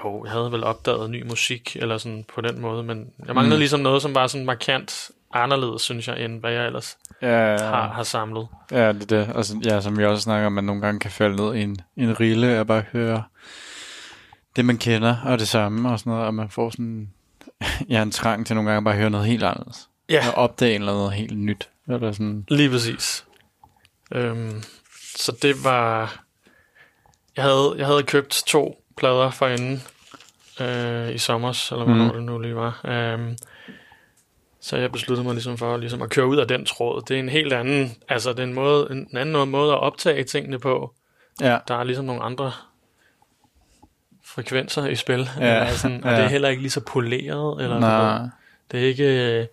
jo, jeg havde vel opdaget ny musik, eller sådan på den måde, men jeg manglede Mm. ligesom noget, som var sådan markant anderledes, synes jeg, end hvad jeg ellers Ja, ja. har, ja, har samlet. ja, det er det. Og så, ja, som vi også snakker om, man nogle gange kan falde ned i en, en rille og bare høre det, man kender, og det samme og sådan noget, og man får sådan, *laughs* ja, en trang til nogle gange bare at høre noget helt anderledes. Ja, Og opdage noget helt nyt. Eller sådan, lige præcis. Øhm, så det var, jeg havde, jeg havde købt to plader for inden øh, i sommer, eller hvornår mm. det nu lige var. Øhm, så jeg besluttede mig ligesom for ligesom at køre ud af den tråd. Det er en helt anden, altså det er en, måde, en anden måde at optage tingene på. ja, Der er ligesom nogle andre frekvenser i spil. Ja, Eller sådan, og ja. det er heller ikke lige så poleret. Eller nej, ved. Det er ikke øh,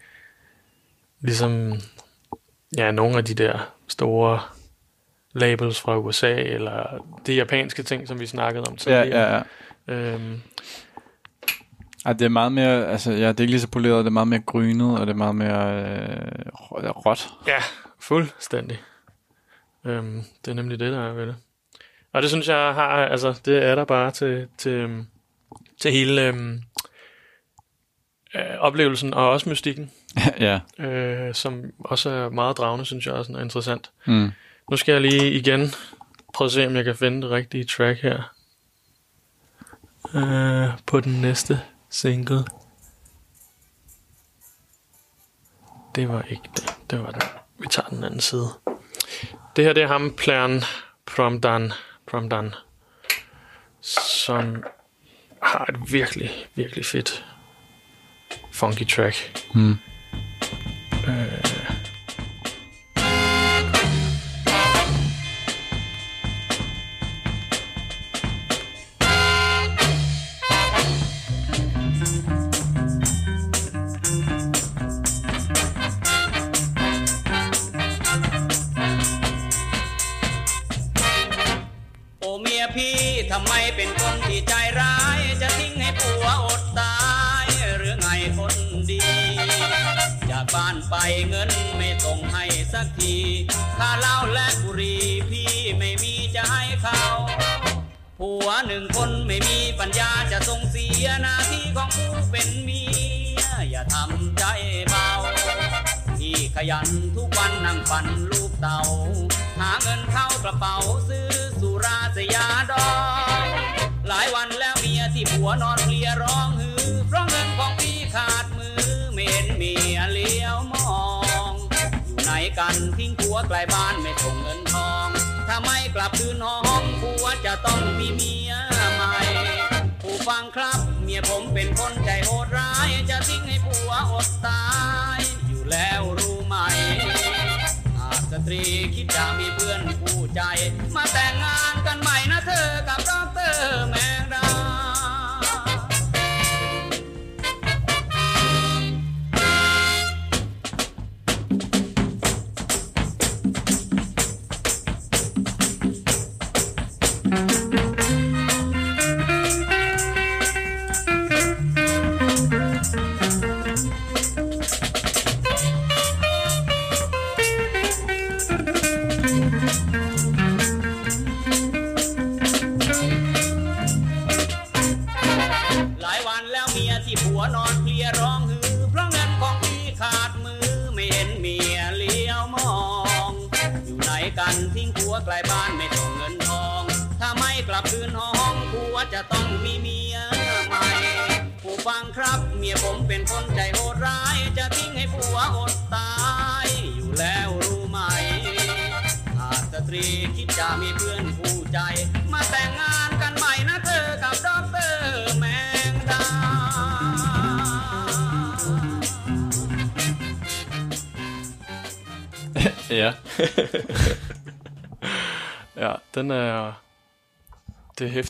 ligesom ja, nogle af de der store labels fra USA, eller de japanske ting, som vi snakkede om ja, tidligere. ja, ja. Øhm, Ej, det er meget mere, altså, ja, det er ikke lige så poleret, det er meget mere grynet, og det er meget mere øh, rå- råt. ja, fuldstændig. Øhm, det er nemlig det, der er ved det. Og det synes jeg har, altså det er der bare til, til, øhm, til hele øhm, øh, oplevelsen, og også mystikken, *laughs* ja. øh, som også er meget dragende, synes jeg også er interessant. Mm. Nu skal jeg lige igen prøve at se, om jeg kan finde det rigtige track her. Uh, på den næste single. Det var ikke det. Det var den. Vi tager den anden side. Det her, det er ham, Plan Promdan, Promdan, som har et virkelig, virkelig fedt funky track. Mm. โวันนั่งปั่นลูกเต่า หาเงินเข้ากระเป๋าซื้อสุราสยาดอง หลายวันแล้วเมียที่ผัวนอนเพลียร้องฮือ เพราะเงินของพี่ขาดมือไม่เห็นเมียเลี้ยวมอง อยู่ไหนกันทิ้งผัวไกลบ้านไม่ส่งเงินทอง ถ้าไม่กลับคืนห้องผัวจะต้องมีเมียใหม่ผู้ฟังครับเมียผมเป็นคนใจโหดร้ายจะทิ้งให้ผัวอดตาย อยู่แล้ว ตรีคิดจะมีเพื่อนคู่ใจ มาแต่งงานกันใหม่นะเธอกับดอกเตอร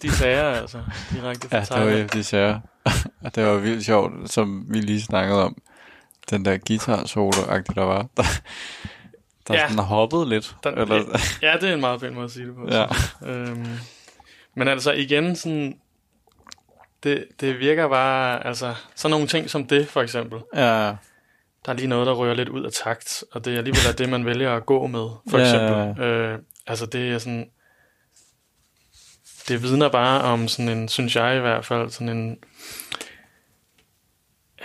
Det hæftige sager, altså. Direkte fra Ja, det var Thailand. hæftigt sager. *laughs* Og det var vildt sjovt, som vi lige snakkede om. Den der guitar solo der var. *laughs* Der, der Ja. sådan hoppede lidt. Den- eller, Ja, det er en meget pæn måde at sige det på. ja. Øhm, men altså igen, sådan, det, det virker bare, altså sådan nogle ting som det for eksempel. ja. Der er lige noget, der rører lidt ud af takt, og det er alligevel det, man vælger at gå med, for Ja, eksempel. Øh, altså det er sådan, det vidner bare om sådan en, synes jeg i hvert fald, sådan en,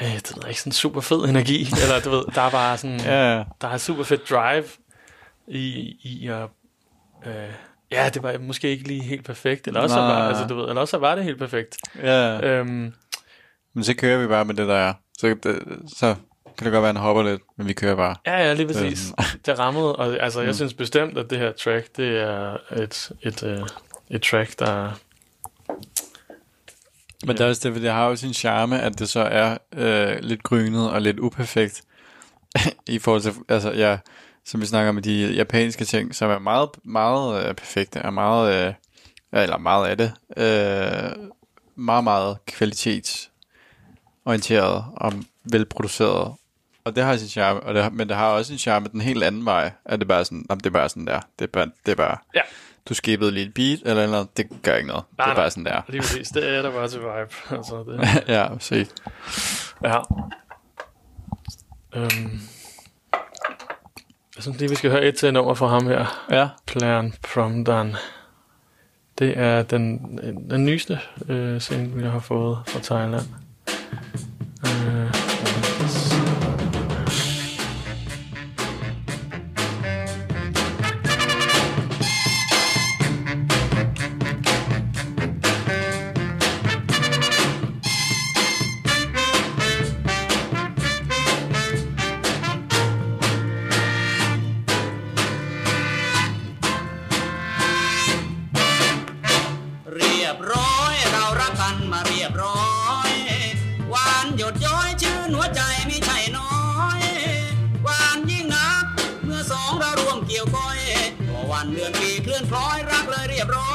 øh, det ved jeg ikke, sådan super fed energi, *laughs* eller du ved, der er bare sådan, Ja, der er super fedt drive i, i at... Øh, ja, det var måske ikke lige helt perfekt, eller også, Nej. var, altså, du ved, eller også var det helt perfekt. ja. Øhm, Men så kører vi bare med det, der er. Så, det, så kan det godt være, at han hopper lidt, men vi kører bare. ja, ja, lige præcis. Det rammede, og altså, jeg Mm. synes bestemt, at det her track, det er et, et, øh, et track, der... Men det er også det, for det har jo sin charme, at det så er øh, lidt grynet og lidt uperfekt. *laughs* I forhold til, altså ja, som vi snakker om de japanske ting, som er meget, meget øh, perfekte, er meget, øh, eller meget af det, øh, meget, meget kvalitetsorienteret og velproduceret. Og det har sin charme, og det, har- men det har også sin charme den helt anden vej, at det bare er sådan, jamen, det er bare sådan der, det er bare, det er bare Ja. Du skippede lige et beat, eller, eller det gør ikke noget. Nej, det er bare sådan der. Lige præcis, det er der bare til vibe. *laughs* altså, det, *laughs* ja, se. ja. Øhm, jeg synes lige, vi skal høre et til nummer fra ham her. Ja. Plan Promdan. Det er den, den nyeste øh, single, vi har fået fra Thailand. Øh, กันมาเรียบร้อย หวานหยดย้อยชื่นหัวใจไม่ใช่น้อย หวานยิ่งนัก เมื่อสองเราร่วมเกี่ยวก้อยพอวันเดือนปีเคลื่อนคล้อยรักเลยเรียบร้อย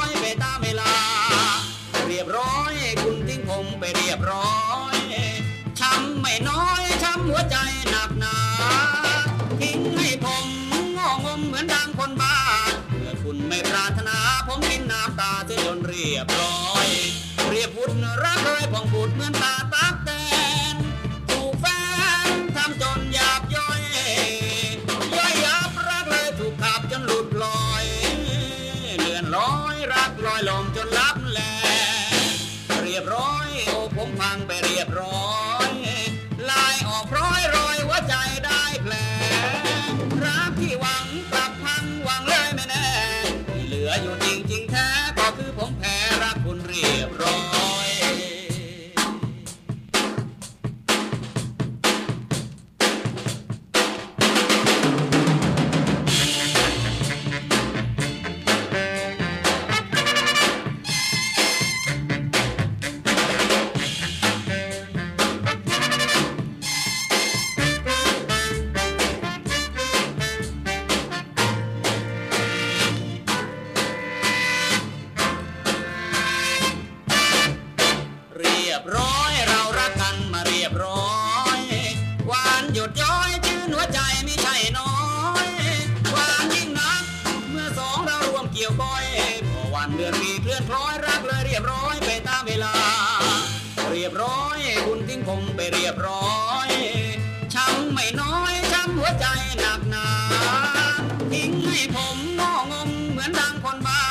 ผมงองงเหมือนดังคนบ้า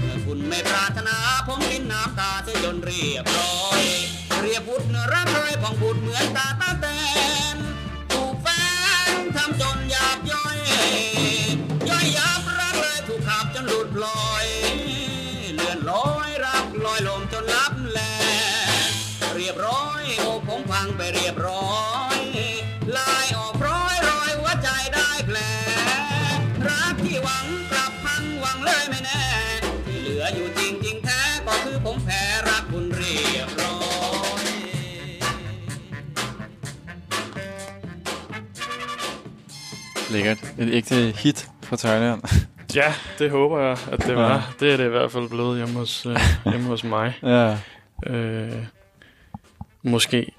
เมื่อคุณไม่ปรารถนาผมกินน้ำตาเสียจนเรียบร้อย Lækkert. Et ægte hit fra Thailand. *laughs* Ja, det håber jeg, at det var. Det er det i hvert fald blevet hjemme hos, øh, hjemme hos mig. *laughs* ja. Øh, måske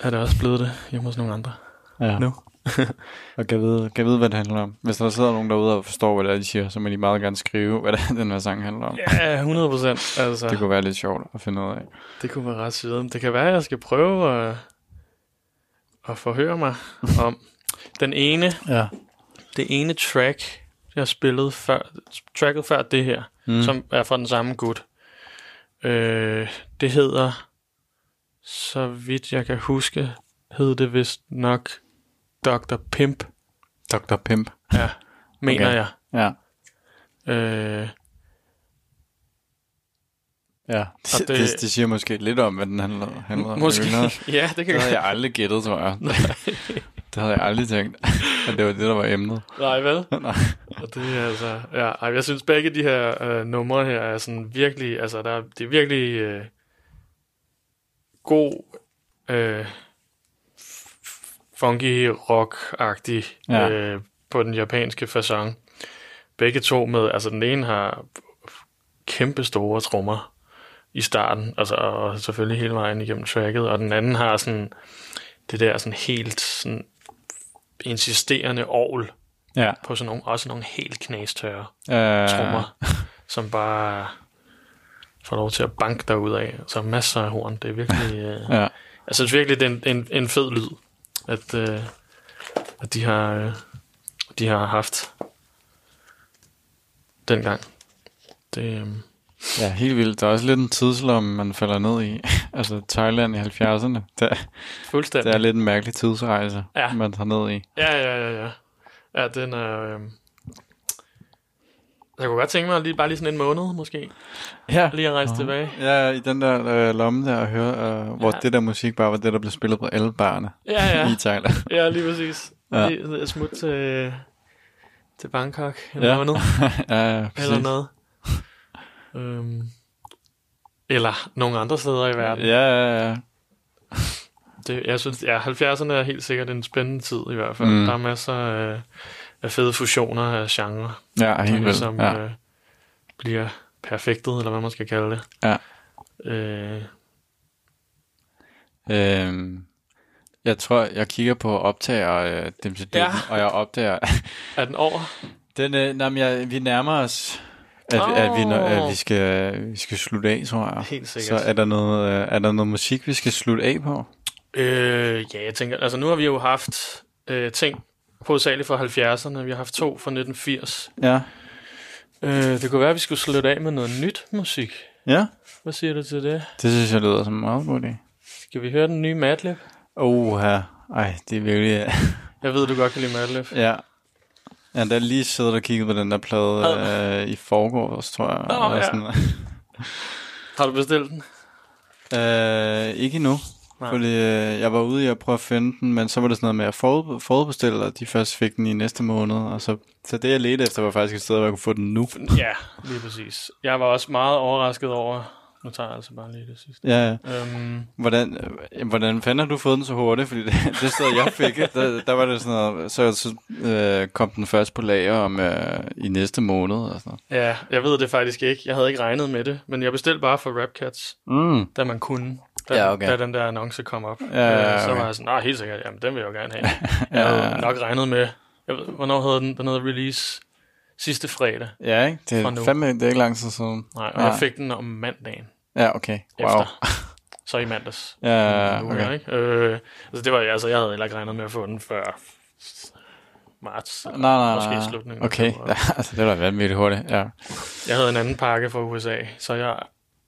er det også blevet det hjemme hos nogle andre. ja. Nu. *laughs* og kan vide, kan vide, hvad det handler om. Hvis der sidder nogen derude og forstår, hvad det er, de siger, så må de meget gerne skrive, hvad det er, den her sang handler om. Ja, 100 procent. Altså, Det kunne være lidt sjovt at finde ud af. det kunne være ret sygt. Det kan være, at jeg skal prøve at, at forhøre mig om den ene, Ja. det ene track, jeg spillede før, tracket før det her, Mm. som er fra den samme gut. Øh, det hedder, så vidt jeg kan huske, hed det vist nok Dr. Pimp, Dr. Pimp. ja, mener Okay. jeg. Ja. Øh, Ja. Det, det, det- siger måske lidt om, hvad den handler, handler om. måske, *laughs* ja, det kan Det havde jeg jeg aldrig gættet, tror jeg. *laughs* Det havde jeg aldrig tænkt, *laughs* at det var det, der var emnet. Nej, vel? *laughs* Nej. Og det er altså, ja, ej, jeg synes begge de her øh, numre her er sådan virkelig, altså der, er- det er virkelig øh, god, øh, funky rock-agtig ja. øh, på den japanske façon. Begge to med, altså den ene har kæmpe store trommer i starten, altså og selvfølgelig hele vejen igennem tracket, og den anden har sådan det der sådan helt sådan insisterende ovl, Ja. på sådan nogle, også nogle helt knastørre Øh, trommer, som bare får lov til at banke derud af. Så masser af horn. Det er virkelig... *laughs* Øh, Ja. jeg synes virkelig, det er en, en, en fed lyd, at, øh, at de har øh, de har haft dengang. Det, øh, Ja, helt vildt. Der er også lidt en tidslomme, man falder ned i. *laughs* altså Thailand i 70'erne. Det, fuldstændig. det er lidt en mærkelig tidsrejse, Ja. man tager ned i. Ja, ja, ja, ja. Ja, den er... Øh, jeg kunne godt tænke mig lige, bare lige sådan en måned, måske. Ja. Lige at rejse tilbage. Ja, i den der øh, lomme der, og høre, øh, hvor Ja. det der musik bare var det, der blev spillet på alle barne Ja, ja. i Thailand. *laughs* Ja, lige præcis. Ja. Lige smut til, til Bangkok en ja. måned, *laughs* ja, ja, præcis. eller noget. Øhm, eller nogle andre steder i verden. Ja, ja, ja. Det, jeg synes, ja, 70'erne er helt sikkert en spændende tid i hvert fald. Mm. Der er masser af, af fede fusioner af genre, Ja, helt vildt. som Ja. øh, bliver perfektet, eller hvad man skal kalde det. Ja. Øh, Øhm, jeg tror, jeg kigger på optager øh, dem til Ja. og jeg opdager... *laughs* er den over? den, øh, nej, jeg, vi nærmer os, at, oh. at, vi, at vi, skal, vi skal slutte af, tror jeg. Helt Så sikkert. er der, noget, øh, er der noget musik, vi skal slutte af på? Øh, ja, jeg tænker, altså nu har vi jo haft øh, ting hovedsageligt fra 70'erne. Vi har haft to fra 1980. Ja. Øh, det kunne være, at vi skulle slutte af med noget nyt musik. Ja, Hvad siger du til det? det synes jeg lyder som en meget god idé. Skal vi høre den nye Madlib? Oh, her. Ej, det er virkelig... Jeg ved, du godt kan lide Madlib. ja. Ja, der er lige siddet og kigget på den der plade øh, i forgårs, tror jeg. Nå, eller ja. sådan. *laughs* Har du bestilt den? Øh, ikke endnu. Nej. Fordi øh, jeg var ude i at prøve at finde den, men så var det sådan noget med at forud, forudbestille, og de først fik den i næste måned. Og så, så det jeg ledte efter var faktisk et sted, hvor jeg kunne få den nu. Ja, lige præcis. Jeg var også meget overrasket over... Nu tager jeg altså bare lige det sidste. Ja, ja. Øhm, Hvordan, øh, hvordan fanden har du fået den så hurtigt? Fordi det, *laughs* det sted, jeg fik, der, der var det sådan noget, så, så øh, kom den først på lager om øh, i næste måned. Og sådan ja, jeg ved det faktisk ikke. Jeg havde ikke regnet med det. Men jeg bestilte bare for Rapcats, noget. Mm. da man kunne. Da, Ja, okay. da den der annonce kom op. Ja, ja, Øh, Så okay. var jeg sådan, nej, helt sikkert, jamen den vil jeg jo gerne have. *laughs* Jeg havde nok regnet med, jeg ved, hvornår havde den, den havde release sidste fredag. Ja, ikke? Det er fandme, det er ikke lang tid siden. Nej, og jeg fik den om mandagen Ja, okay. Wow. efter. *laughs* Så i mandags. Ja, okay. her, ikke? Øh, altså, det var, altså, jeg havde heller ikke regnet med at få den før marts. eller Nej, nej, Måske nej. i slutningen. Okay, *laughs* ja, altså det var vanvittigt hurtigt, ja. Jeg havde en anden pakke fra USA, så jeg,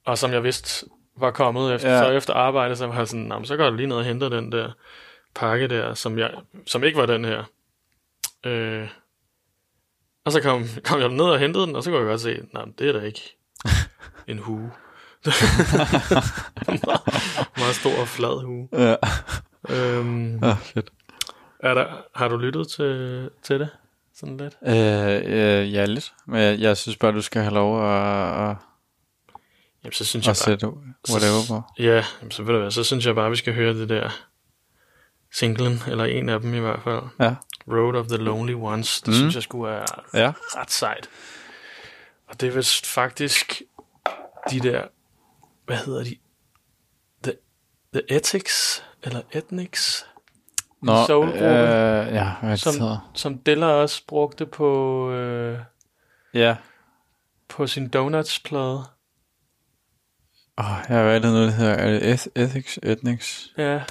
og som jeg vidste var kommet efter, Ja. ja. så efter arbejde, så var jeg sådan, "Nå, men så går jeg lige ned og henter den der pakke der, som, jeg, som ikke var den her. Øh, og så kom, *laughs* kom jeg ned og hentede den, og så kunne jeg godt se, nej, det er da ikke *laughs* en hue. *laughs* Meget stor og flad hue. Ja, Øhm, ja fedt. er der, har du lyttet til, til det? Sådan lidt? Øh, øh, ja, lidt. Men jeg, jeg synes bare, du skal have lov at, at, Jamen, så synes jeg bare, sætte whatever på. Ja, jamen, så ved du hvad, så synes jeg bare, vi skal høre det der singlen, eller en af dem i hvert fald. Ja. Road of the Lonely Ones. Det Mm. synes jeg skulle være Ja. ret sejt. Og det er vist faktisk de der, hvad hedder de? The, the Ethics, eller Ethnics, Nå, soulgruppe, øh, ja, hvad som- hedder. som Dilla også brugte på, øh, Ja. på sin Donuts-plade. Åh, hvad er det nu, det hedder? Er det eth- Ethics? Ethnics? Ja.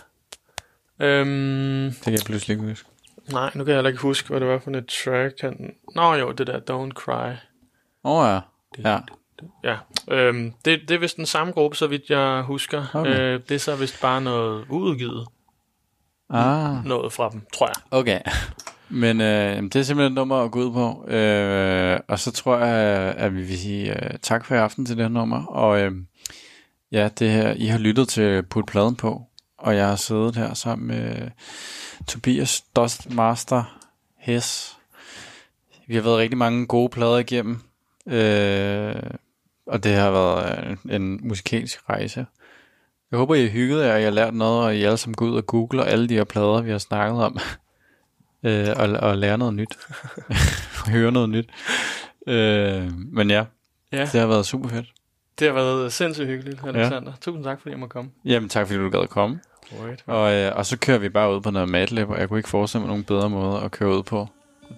Øhm, Det kan jeg pludselig ikke huske. Nej, nu kan jeg heller ikke huske, hvad det var for et track. Han... Nå jo, det der Don't Cry. Åh oh, ja. Ja. Ja, øhm, det, det er vist den samme gruppe, så vidt jeg husker. Okay. Øh, det er så vist bare noget uudgivet Ah, noget fra dem, tror jeg. okay. *laughs* Men øh, det er simpelthen nummer at gå ud på. Øh, og så tror jeg, at vi vil sige øh, tak for i aften til det her nummer. Og øh, ja, det her, I har lyttet til Put Pladen på. Og jeg har siddet her sammen med Tobias Dustmaster Hess. Vi har været rigtig mange gode plader igennem. Øh, og det har været en, en musikalsk rejse. Jeg håber, I har hygget jer, og I har lært noget, og I alle sammen går ud og googler alle de her plader, vi har snakket om. *laughs* øh, og, og lære noget nyt. *laughs* og høre noget nyt. Øh, men ja, Ja, det har været super fedt. det har været sindssygt hyggeligt, Alexander. Ja. Tusind tak, fordi jeg må komme. Jamen tak, fordi du gad at komme. Right. Og, øh, og så kører vi bare ud på noget Madlib, og jeg kunne ikke forestille mig nogen bedre måde at køre ud på.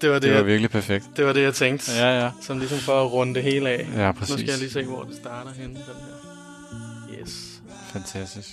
Det var det, Det var jeg, virkelig perfekt. det, var det jeg tænkte. Ja, ja. Som ligesom for at runde det hele af. Ja, Nu præcis. skal jeg lige se, hvor det starter henne, den her. Yes. Fantastisk.